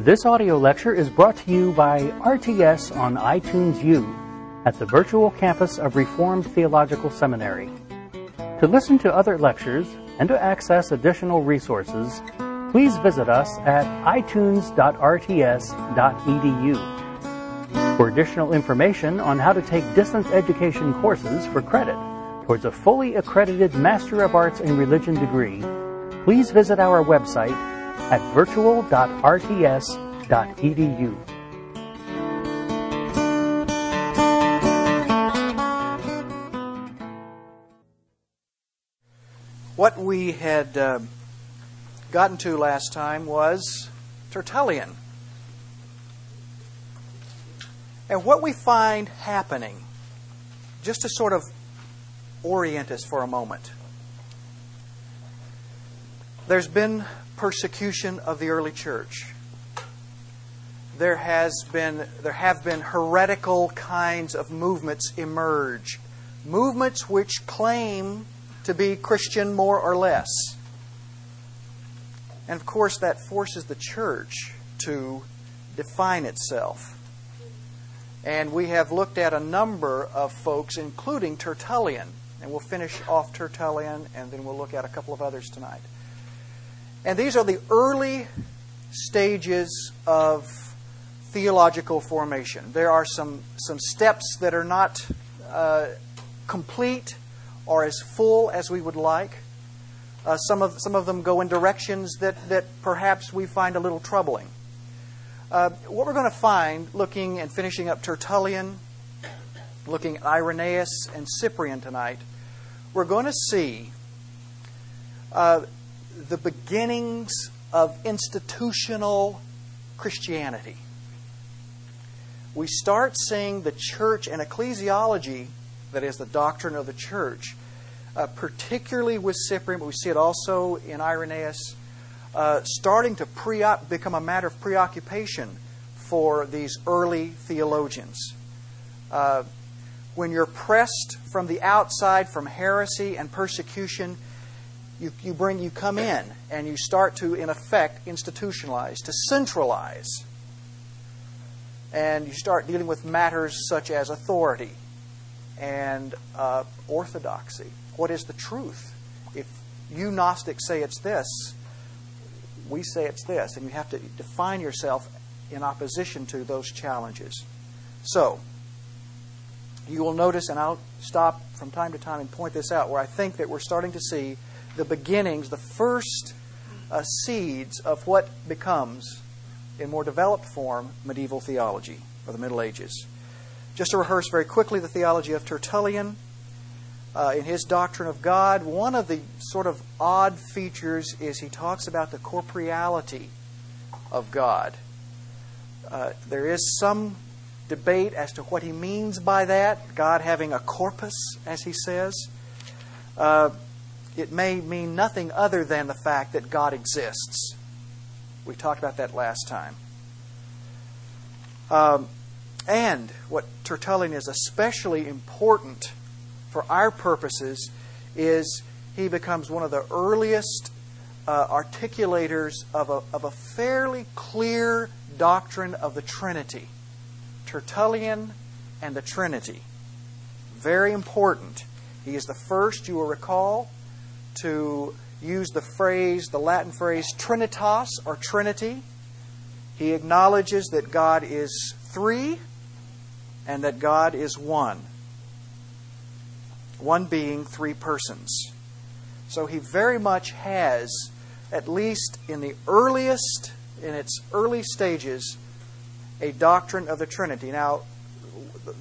This audio lecture is brought to you by RTS on iTunes U at the virtual campus of Reformed Theological Seminary. To listen to other lectures and to access additional resources, please visit us at itunes.rts.edu. For additional information on how to take distance education courses for credit towards a fully accredited Master of Arts in Religion degree, please visit our website at virtual.rts.edu. What we had uh, gotten to last time was Tertullian. And what we find happening, just to sort of orient us for a moment, there's been persecution of the early church. There has been there have been heretical kinds of movements emerge, movements which claim to be Christian more or less. And of course that forces the church to define itself. And we have looked at a number of folks including Tertullian, and we'll finish off Tertullian and then we'll look at a couple of others tonight. And these are the early stages of theological formation. There are some, some steps that are not uh, complete or as full as we would like. Uh, some, of, some of them go in directions that, that perhaps we find a little troubling. Uh, what we're going to find, looking and finishing up Tertullian, looking at Irenaeus and Cyprian tonight, we're going to see uh, the beginnings of institutional Christianity. We start seeing the church and ecclesiology, that is, the doctrine of the church, uh, particularly with Cyprian, but we see it also in Irenaeus, uh, starting to pre- become a matter of preoccupation for these early theologians. Uh, when you're pressed from the outside from heresy and persecution, you, you bring you come in and you start to in effect institutionalize to centralize. And you start dealing with matters such as authority and uh, orthodoxy. What is the truth? If you gnostics say it's this we say it's this and you have to define yourself in opposition to those challenges. So you will notice and i'll stop from time to time and point this out where i think that we're starting to see the beginnings, the first uh, seeds of what becomes, in more developed form, medieval theology or the Middle Ages. Just to rehearse very quickly the theology of Tertullian. Uh, in his doctrine of God, one of the sort of odd features is he talks about the corporeality of God. Uh, there is some debate as to what he means by that, God having a corpus, as he says. Uh, it may mean nothing other than the fact that God exists. We talked about that last time. Um, and what Tertullian is especially important for our purposes is he becomes one of the earliest uh, articulators of a, of a fairly clear doctrine of the Trinity. Tertullian and the Trinity. Very important. He is the first, you will recall, to use the phrase, the Latin phrase, Trinitas or Trinity. He acknowledges that God is three and that God is one. One being, three persons. So he very much has, at least in the earliest, in its early stages, a doctrine of the Trinity. Now,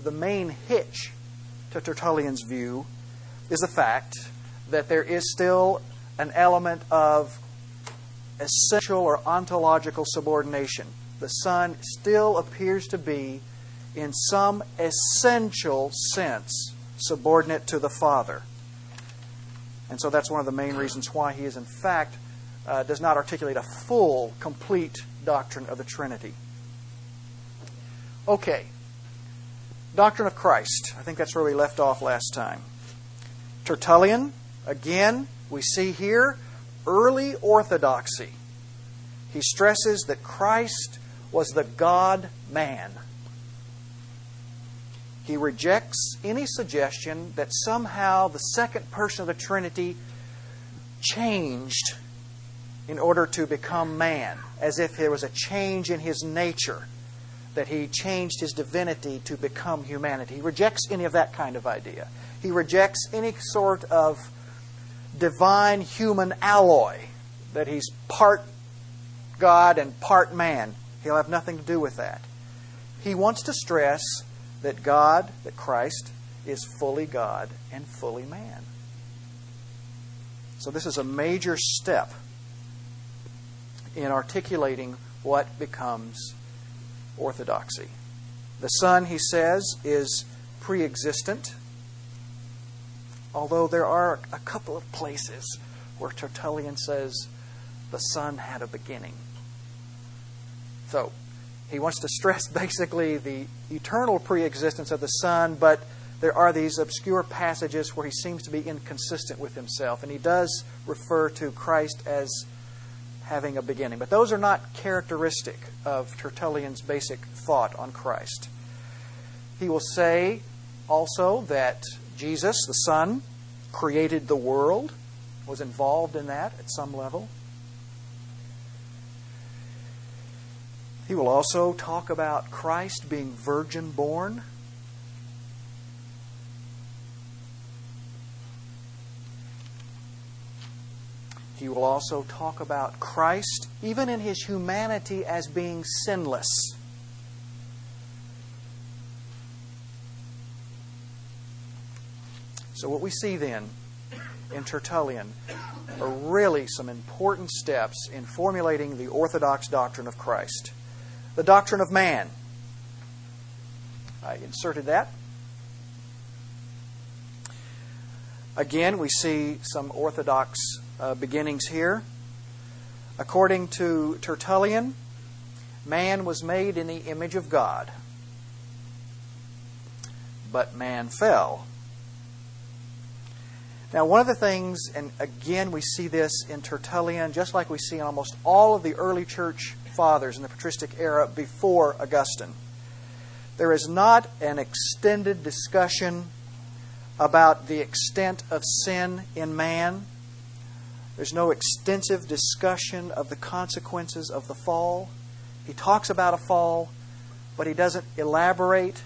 the main hitch to Tertullian's view is the fact that there is still an element of essential or ontological subordination. The Son still appears to be, in some essential sense, subordinate to the Father. And so that's one of the main reasons why he is, in fact, uh, does not articulate a full, complete doctrine of the Trinity. Okay. Doctrine of Christ. I think that's where we left off last time. Tertullian Again, we see here early orthodoxy. He stresses that Christ was the God man. He rejects any suggestion that somehow the second person of the Trinity changed in order to become man, as if there was a change in his nature, that he changed his divinity to become humanity. He rejects any of that kind of idea. He rejects any sort of divine human alloy, that he's part God and part man. He'll have nothing to do with that. He wants to stress that God, that Christ, is fully God and fully man. So, this is a major step in articulating what becomes orthodoxy. The Son, he says, is pre existent, although there are a couple of places where Tertullian says the Son had a beginning. So, he wants to stress basically the eternal pre-existence of the Son, but there are these obscure passages where he seems to be inconsistent with himself, and he does refer to Christ as having a beginning. But those are not characteristic of Tertullian's basic thought on Christ. He will say also that Jesus, the Son, created the world, was involved in that at some level. He will also talk about Christ being virgin born. He will also talk about Christ, even in his humanity, as being sinless. So, what we see then in Tertullian are really some important steps in formulating the orthodox doctrine of Christ the doctrine of man. I inserted that. Again, we see some orthodox uh, beginnings here. According to Tertullian, man was made in the image of God, but man fell. Now, one of the things, and again, we see this in Tertullian, just like we see in almost all of the early church fathers in the patristic era before Augustine. There is not an extended discussion about the extent of sin in man. There's no extensive discussion of the consequences of the fall. He talks about a fall, but he doesn't elaborate.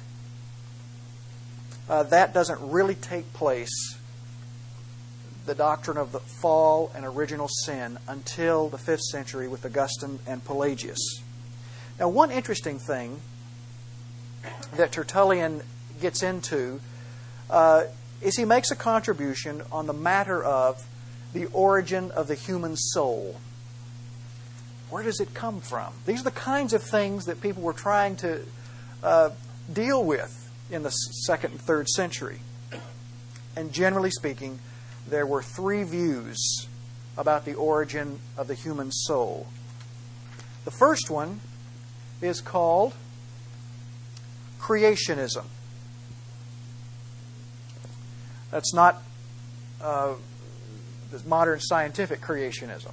Uh, that doesn't really take place the doctrine of the fall and original sin until the 5th century with Augustine and Pelagius. Now, one interesting thing that Tertullian gets into uh, is he makes a contribution on the matter of the origin of the human soul. Where does it come from? These are the kinds of things that people were trying to uh, deal with in the second and third century. And generally speaking, there were three views about the origin of the human soul. The first one is called creationism. That's not uh, modern scientific creationism.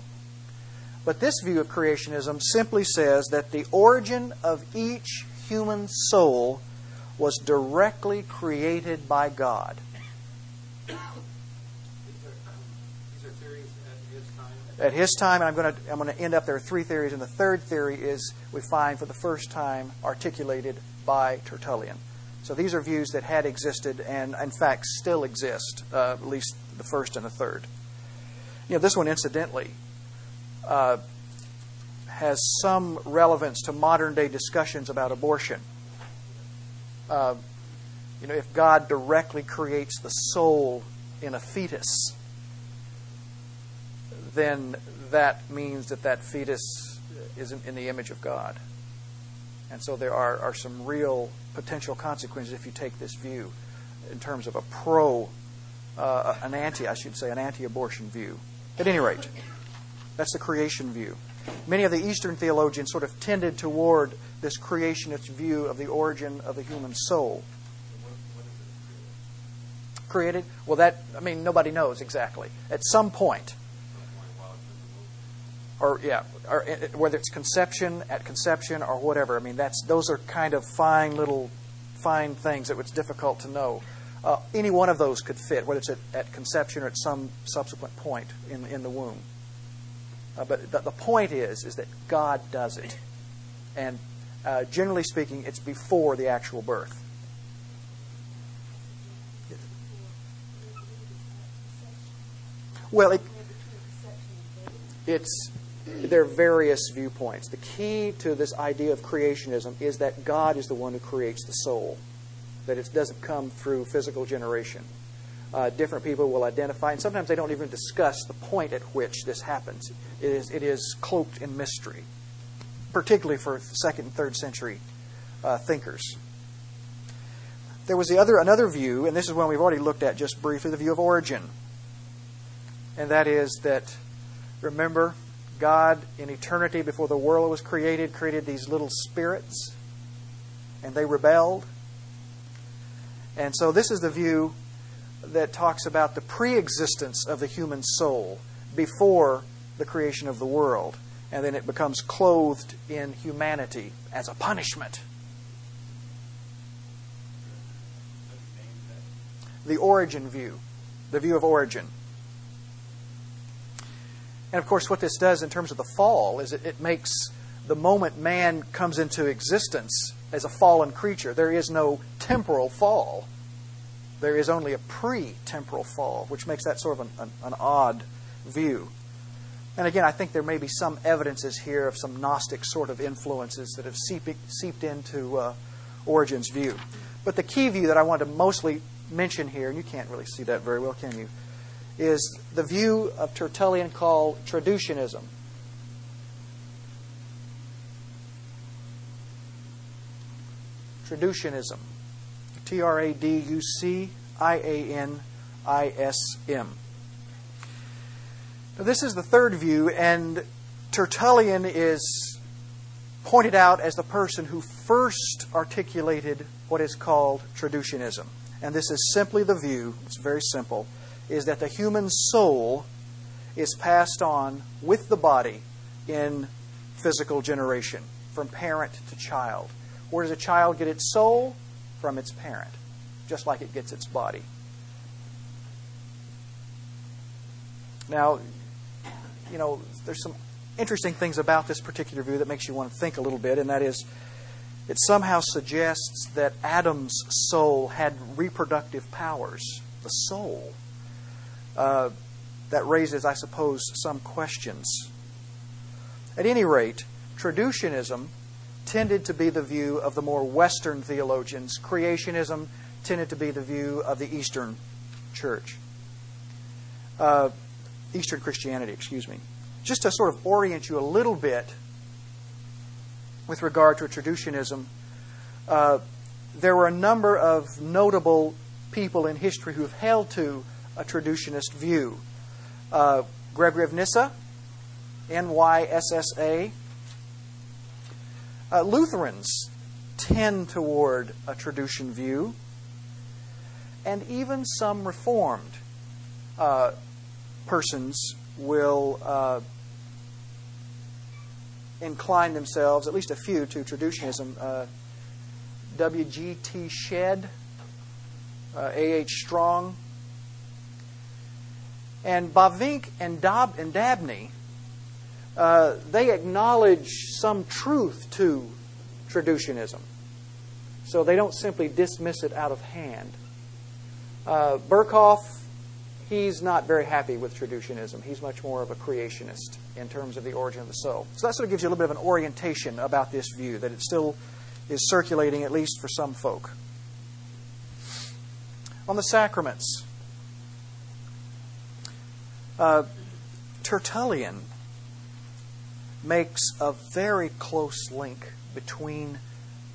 But this view of creationism simply says that the origin of each human soul was directly created by God. At his time, and I'm going to I'm going to end up there are three theories, and the third theory is we find for the first time articulated by Tertullian. So these are views that had existed and in fact still exist, uh, at least the first and the third. You know, this one incidentally uh, has some relevance to modern day discussions about abortion. Uh, you know, if God directly creates the soul in a fetus, then that means that that fetus isn't in the image of God. And so there are, are some real potential consequences if you take this view in terms of a pro, uh, an anti, I should say, an anti abortion view. At any rate, that's the creation view. Many of the Eastern theologians sort of tended toward this creationist view of the origin of the human soul. Created? Well, that, I mean, nobody knows exactly. At some point, or yeah, or uh, whether it's conception at conception or whatever. I mean, that's those are kind of fine little fine things that it's difficult to know. Uh, any one of those could fit, whether it's at, at, conception or at some subsequent point in in the womb. Uh, but the, the, point is, is that God does it, and uh, generally speaking, it's before the actual birth. Well, it, it's there are various viewpoints. The key to this idea of creationism is that God is the one who creates the soul, that it doesn't come through physical generation. Uh, different people will identify, and sometimes they don't even discuss the point at which this happens. It is, it is cloaked in mystery, particularly for second and third century uh, thinkers. There was the other another view, and this is one we've already looked at just briefly, the view of Origen, and that is that remember God, in eternity, before the world was created, created these little spirits, and they rebelled. And so, this is the view that talks about the pre existence of the human soul before the creation of the world. And then it becomes clothed in humanity as a punishment. The Origen view, the view of Origen. And of course, what this does in terms of the fall is it, it makes the moment man comes into existence as a fallen creature, there is no temporal fall. There is only a pre temporal fall, which makes that sort of an, an, an, odd view. And again, I think there may be some evidences here of some Gnostic sort of influences that have seeped, seeped into uh, Origen's view. But the key view that I want to mostly mention here, and you can't really see that very well, can you? Is the view of Tertullian called traducianism. Traducianism. T R A D U C I A N I S M. Now, this is the third view, and Tertullian is pointed out as the person who first articulated what is called traducianism. And this is simply the view, it's very simple, is that the human soul is passed on with the body in physical generation, from parent to child. Where does a child get its soul? From its parent, just like it gets its body. Now, you know, there's some interesting things about this particular view that makes you want to think a little bit, and that is it somehow suggests that Adam's soul had reproductive powers. The soul. Uh, that raises, I suppose, some questions. At any rate, traducianism tended to be the view of the more Western theologians. Creationism tended to be the view of the Eastern Church. Uh, Eastern Christianity, excuse me. Just to sort of orient you a little bit with regard to traducianism, uh, there were a number of notable people in history who have held to a traducianist view. Uh, Gregory of Nyssa, NYSSA. Uh, Lutherans tend toward a traducian view, and even some Reformed uh, persons will uh, incline themselves, at least a few, to traducianism. Uh, W.G.T. Shedd, A.H. Uh, Strong, and Bavinck and, Dab- and Dabney, uh, they acknowledge some truth to traducianism. So they don't simply dismiss it out of hand. Uh, Berkhof, he's not very happy with traducianism. He's much more of a creationist in terms of the origin of the soul. So that sort of gives you a little bit of an orientation about this view, that it still is circulating, at least for some folk. On the sacraments, uh, Tertullian makes a very close link between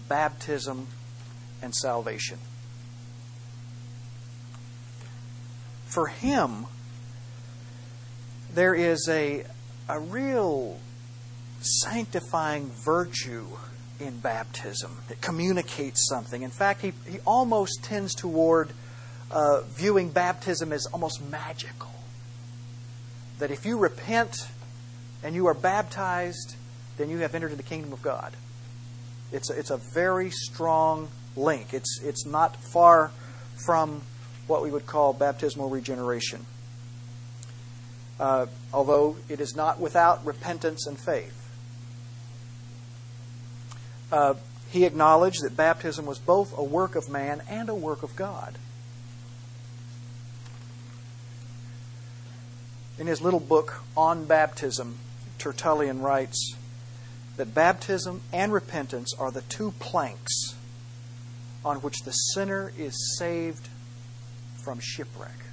baptism and salvation. For him, there is a, a real sanctifying virtue in baptism that communicates something. In fact, he, he almost tends toward uh, viewing baptism as almost magical that if you repent and you are baptized, then you have entered into the kingdom of God. It's a, it's a very strong link. It's, it's not far from what we would call baptismal regeneration. Uh, although it is not without repentance and faith. Uh, he acknowledged that baptism was both a work of man and a work of God. In his little book on baptism, Tertullian writes that baptism and repentance are the two planks on which the sinner is saved from shipwreck.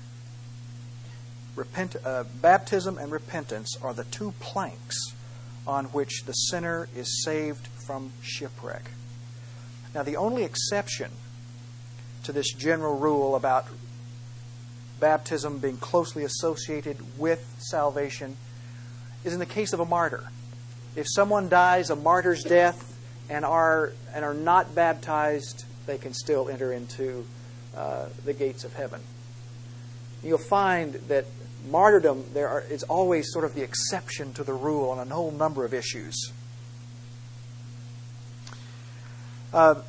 Repent, uh, baptism and repentance are the two planks on which the sinner is saved from shipwreck. Now, the only exception to this general rule about baptism being closely associated with salvation is in the case of a martyr. If someone dies a martyr's death and are, and are not baptized, they can still enter into uh, the gates of heaven. You'll find that martyrdom there are, is always sort of the exception to the rule on a whole number of issues. Uh,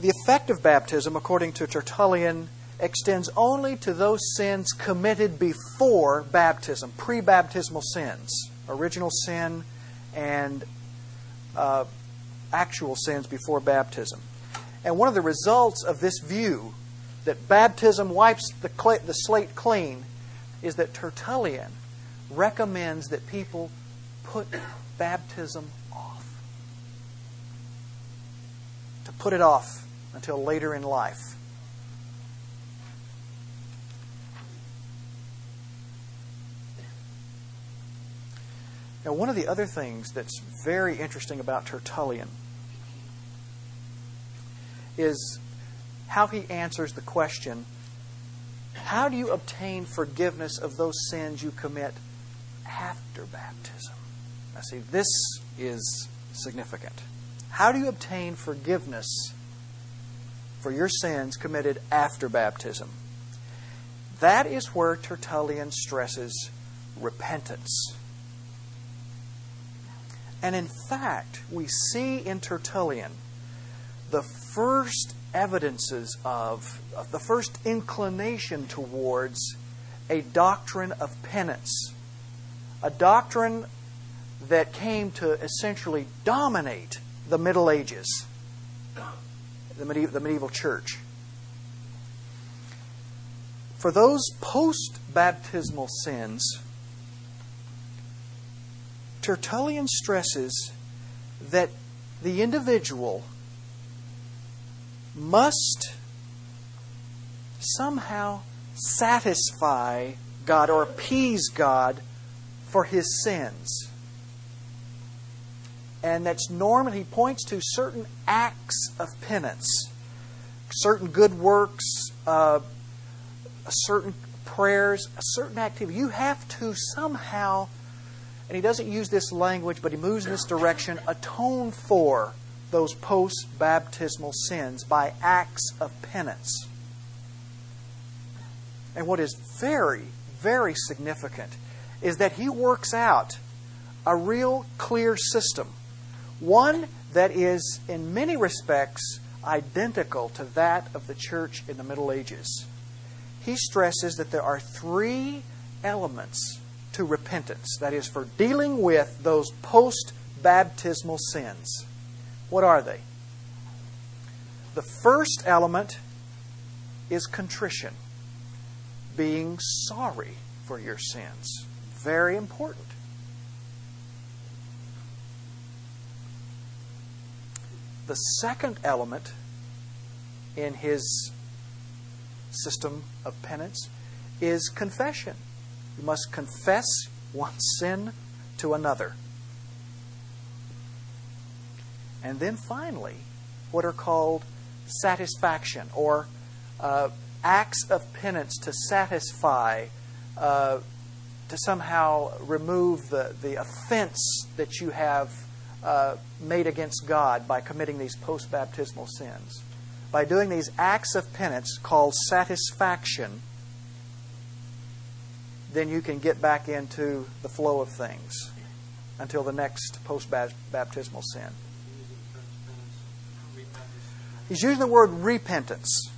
the effect of baptism, according to Tertullian, extends only to those sins committed before baptism, pre baptismal sins, original sin and uh, actual sins before baptism. And one of the results of this view that baptism wipes the, cl- the slate clean is that Tertullian recommends that people put baptism off. To put it off until later in life. Now, one of the other things that's very interesting about Tertullian is how he answers the question how do you obtain forgiveness of those sins you commit after baptism? Now, see, this is significant. How do you obtain forgiveness for your sins committed after baptism? That is where Tertullian stresses repentance. And in fact, we see in Tertullian the first evidences of, of, the first inclination towards a doctrine of penance, a doctrine that came to essentially dominate the Middle Ages, the medieval, the medieval church. For those post baptismal sins, Tertullian stresses that the individual must somehow satisfy God or appease God for his sins. And that's normally, he points to certain acts of penance, certain good works, uh, certain prayers, a certain activity. You have to somehow and he doesn't use this language, but he moves in this direction, atone for those post baptismal sins by acts of penance. And what is very, very significant is that he works out a real clear system, one that is, in many respects, identical to that of the church in the Middle Ages. He stresses that there are three elements to repentance. That is, for dealing with those post baptismal sins. What are they? The first element is contrition, being sorry for your sins. Very important. The second element in his system of penance is confession. You must confess one sin to another. And then finally, what are called satisfaction or uh, acts of penance to satisfy, uh, to somehow remove the, the offense that you have uh, made against God by committing these post baptismal sins. By doing these acts of penance called satisfaction, then you can get back into the flow of things. until the next post baptismal sin. He's using the word repentance.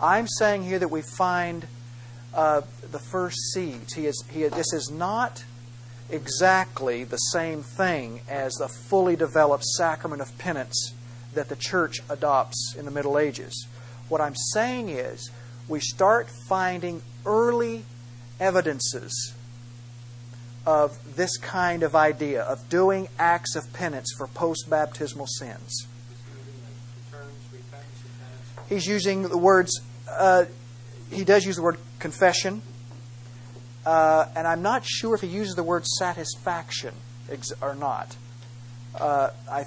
I'm saying here that we find uh, the first seeds. He is, he, this is not exactly the same thing as the fully developed sacrament of penance that the church adopts in the Middle Ages. What I'm saying is we start finding early evidences of this kind of idea of doing acts of penance for post baptismal sins. He's using the words, uh, he does use the word confession, uh, and I'm not sure if he uses the word satisfaction or not. Uh, I,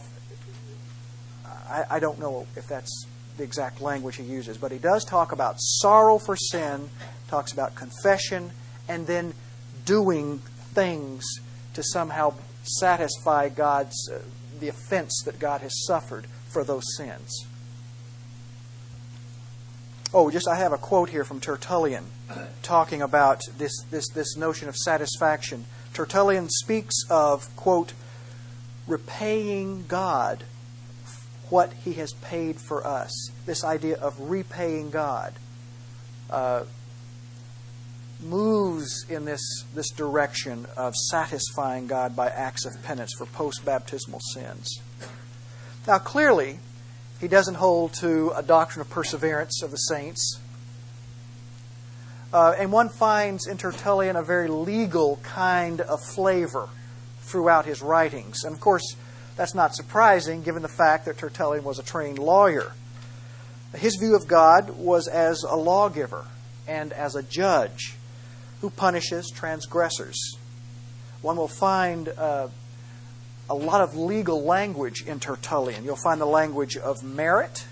I, I don't know if that's the exact language he uses, but he does talk about sorrow for sin, talks about confession, and then doing things to somehow satisfy God's uh, the offense that God has suffered for those sins. Oh, just I have a quote here from Tertullian talking about this this this notion of satisfaction. Tertullian speaks of quote repaying God what He has paid for us. This idea of repaying God. Uh, moves in this, this direction of satisfying God by acts of penance for post baptismal sins. Now, clearly, he doesn't hold to a doctrine of perseverance of the saints. Uh, and one finds in Tertullian a very legal kind of flavor throughout his writings. And of course, that's not surprising given the fact that Tertullian was a trained lawyer. His view of God was as a lawgiver and as a judge who punishes transgressors. One will find uh, a lot of legal language in Tertullian. You'll find the language of merit,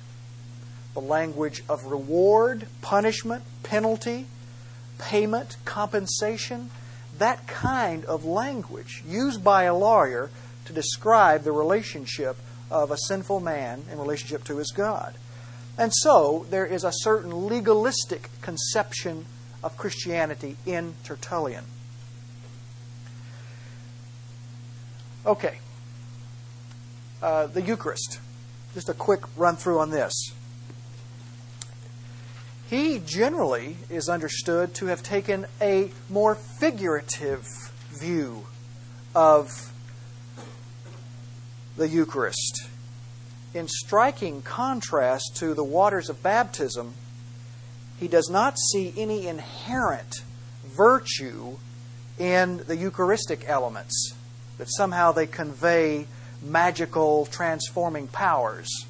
the language of reward, punishment, penalty, payment, compensation. That kind of language used by a lawyer to describe the relationship of a sinful man in relationship to his God. And so there is a certain legalistic conception of Christianity in Tertullian. Okay. Uh, the Eucharist. Just a quick run through on this. He generally is understood to have taken a more figurative view of the Eucharist. In striking contrast to the waters of baptism, he does not see any inherent virtue in the Eucharistic elements, that somehow they convey magical transforming powers.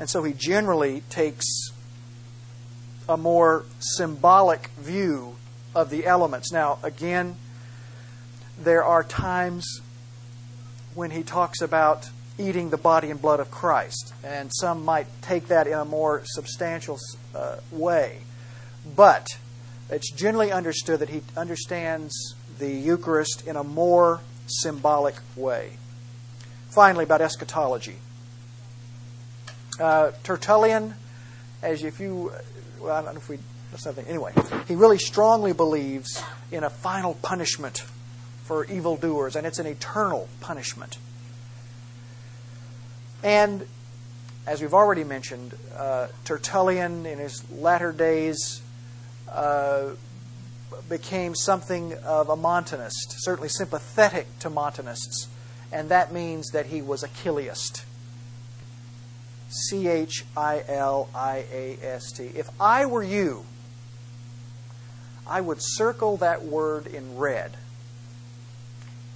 And so he generally takes a more symbolic view of the elements. Now, again, there are times when he talks about eating the body and blood of Christ. And some might take that in a more substantial uh, way. But it's generally understood that he understands the Eucharist in a more symbolic way. Finally, about eschatology. Uh, Tertullian, as if you, well, I don't know if we, nothing. Anyway, he really strongly believes in a final punishment for evildoers, and it's an eternal punishment. And as we've already mentioned, uh, Tertullian in his latter days uh, became something of a Montanist, certainly sympathetic to Montanists, and that means that he was a Chiliast. C H I L I A S T. If I were you, I would circle that word in red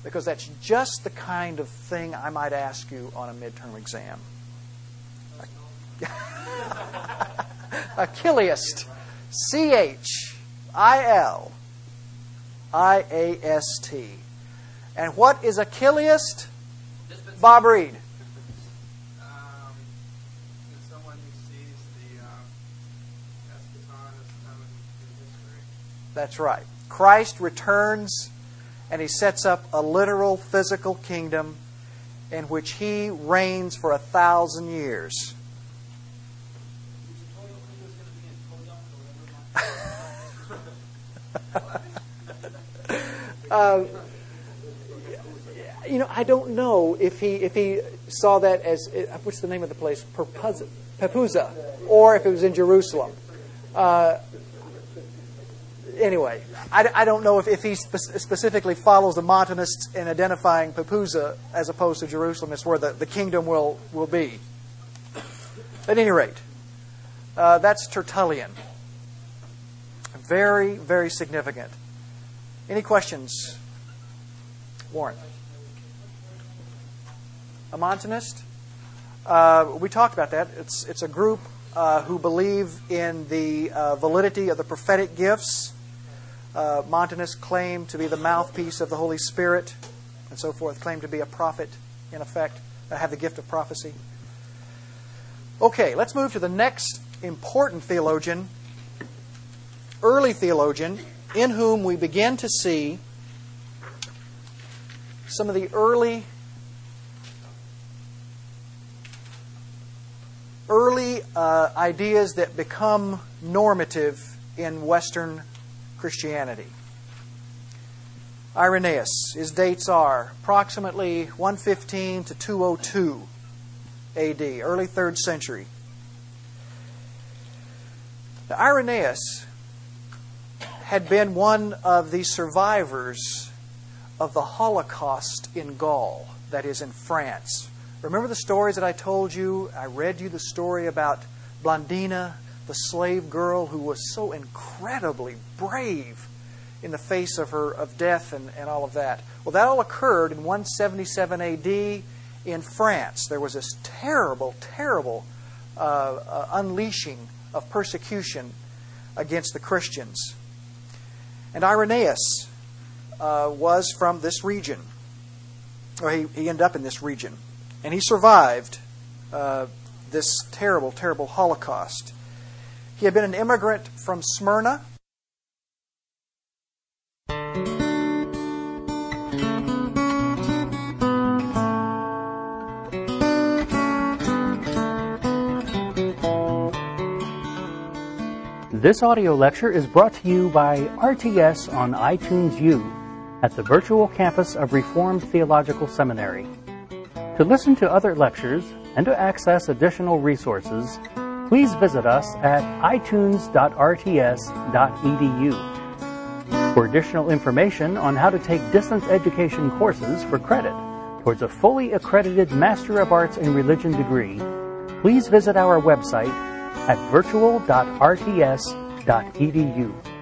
because that's just the kind of thing I might ask you on a midterm exam. a Chiliast. C H I L I A S T. And what is a Chiliast? Bob Reed. Um, That's right. Christ returns and he sets up a literal physical kingdom in which he reigns for a thousand years. uh, you know, I don't know if he if he saw that as uh, what's the name of the place, Pepuza, Pepuza or if it was in Jerusalem. Uh, anyway, I, I, don't know if, if he spe- specifically follows the Montanists in identifying Pepuza as opposed to Jerusalem as where the, the kingdom will, will be. At any rate, uh, that's Tertullian. Very, very significant. Any questions? Warren. A Montanist? Uh, we talked about that. It's, it's a group uh, who believe in the uh, validity of the prophetic gifts. Uh, Montanists claim to be the mouthpiece of the Holy Spirit and so forth, claim to be a prophet, in effect, uh, have the gift of prophecy. Okay, let's move to the next important theologian, early theologian, in whom we begin to see some of the early early uh, ideas that become normative in Western Christianity. Irenaeus, his dates are approximately 115 to 202 AD, early 3rd century. Now, Irenaeus had been one of the survivors of the Holocaust in Gaul, that is, in France. Remember the stories that I told you? I read you the story about Blandina, the slave girl who was so incredibly brave in the face of her of death and, and all of that. Well, that all occurred in 177 AD in France. There was this terrible, terrible uh, uh, unleashing of persecution against the Christians. And Irenaeus uh, was from this region, or he, he ended up in this region. And he survived uh, this terrible, terrible Holocaust. He had been an immigrant from Smyrna. This audio lecture is brought to you by RTS on iTunes U at the virtual campus of Reformed Theological Seminary. To listen to other lectures and to access additional resources, please visit us at itunes.rts.edu. For additional information on how to take distance education courses for credit towards a fully accredited Master of Arts in Religion degree, please visit our website at virtual.rts.edu.